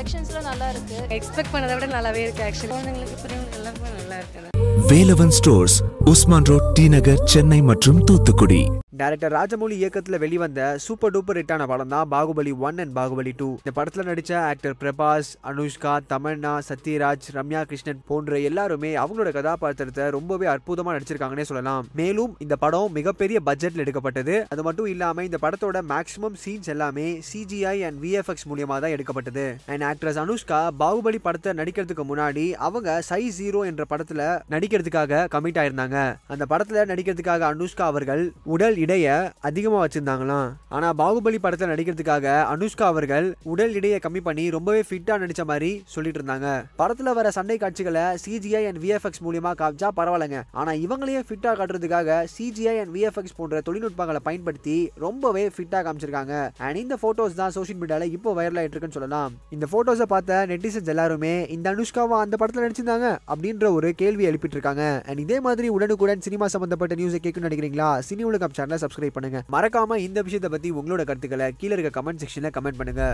கலெக்ஷன்ஸ்லாம் நல்லா இருக்கு. எக்ஸ்பெக்ட் பண்ணதை விட நல்லாவே இருக்கு ஆக்சுவலி குழந்தைங்களுக்கு பெரியவங்களுக்கு எல்லாருமே நல்லா இருக்கு. Velavan stores Usman road T Nagar Chennai மற்றும் தூத்துக்குடி. டைரக்டர் ராஜமௌலி இயக்கத்துல வெளிவந்த சூப்பர் டூப்பர் ஹிட்டான படம் தான் Baahubali one and Baahubali two இந்த படத்துல நடிச்ச ஆக்டர் பிரபாஸ் அனுஷ்கா தமன்னா சத்யராஜ் ரம்யா கிருஷ்ணன் போன்ற எல்லாருமே அவங்களோட கதாபாத்திரத்தை ரொம்பவே அற்புதமா நடிச்சிருக்காங்கன்னே சொல்லலாம். மேலும் இந்த படம் மிகப்பெரிய பட்ஜெட்ல எடுக்கப்பட்டது. அது மட்டும் இல்லாம இந்த படத்தோட மேக்ஸிமம் சீன்ஸ் எல்லாமே சிஜிஐ அண்ட் விஎஃப்எக்ஸ் மூலியமா தான் எடுக்கப்பட்டது. அண்ட் ஆக்ட்ரஸ் அனுஷ்கா பாகுபலி படத்தை நடிக்கிறதுக்கு முன்னாடி அவங்க சை ஜீரோ என்ற படத்துல நடிக்கிறதுக்காக கமிட் ஆயிருந்தாங்க. அந்த படத்துல நடிக்கிறதுக்காக அனுஷ்கா அவர்கள் உடல் எடையை அதிகமாக வச்சுருந்தாங்களாம். ஆனால் பாகுபலி படத்தில் நடிக்கிறதுக்காக அனுஷ்கா அவர்கள் உடல் இடையை கம்மி பண்ணி ரொம்பவே ஃபிட்டாக நடித்த மாதிரி சொல்லிட்டு இருந்தாங்க படத்தில் வர சண்டை காட்சிகளை சிஜிஐ அண்ட் விஎஃப்எக்ஸ் மூலியமாக காமிச்சா பரவாயில்லைங்க. ஆனால் இவங்களையே ஃபிட்டாக காட்டுறதுக்காக சிஜிஐ அண்ட் விஎஃப்எக்ஸ் போன்ற தொழில்நுட்பங்களை பயன்படுத்தி ரொம்பவே ஃபிட்டாக காமிச்சிருக்காங்க. அண்ட் இந்த ஃபோட்டோஸ் தான் சோஷியல் மீடியாவில் இப்போ வைரல் ஆகிட்டு இருக்குன்னு சொல்லலாம். இந்த ஃபோட்டோஸை பார்த்த நெட்டிசன்ஸ் எல்லாருமே இந்த அனுஷ்காவை அந்த படத்தில் நடிச்சிருந்தாங்க அப்படின்ற ஒரு கேள்வி எழுப்பிட்டு இருக்காங்க அண்ட் இதே மாதிரி உடனுக்குடன் சினிமா சம்பந்தப்பட்ட நியூஸை கேட்கணும்னு நினைக்கிறீங்களா? சினி உலகம் சேனல் சப்ஸ்கிரைப் பண்ணுங்க. மறக்காம இந்த விஷயத்தை பத்தி உங்களோட கருத்துக்களை கீழே இருக்க கமெண்ட் செக்ஷன்ல கமெண்ட் பண்ணுங்க.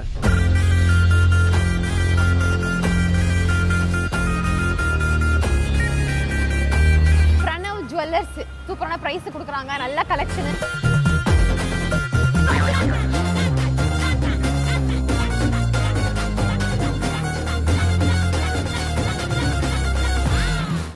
ஜுவல்லர்ஸ் சூப்பரான ப்ரைஸ் கொடுக்குறாங்க. நல்ல கலெக்ஷன்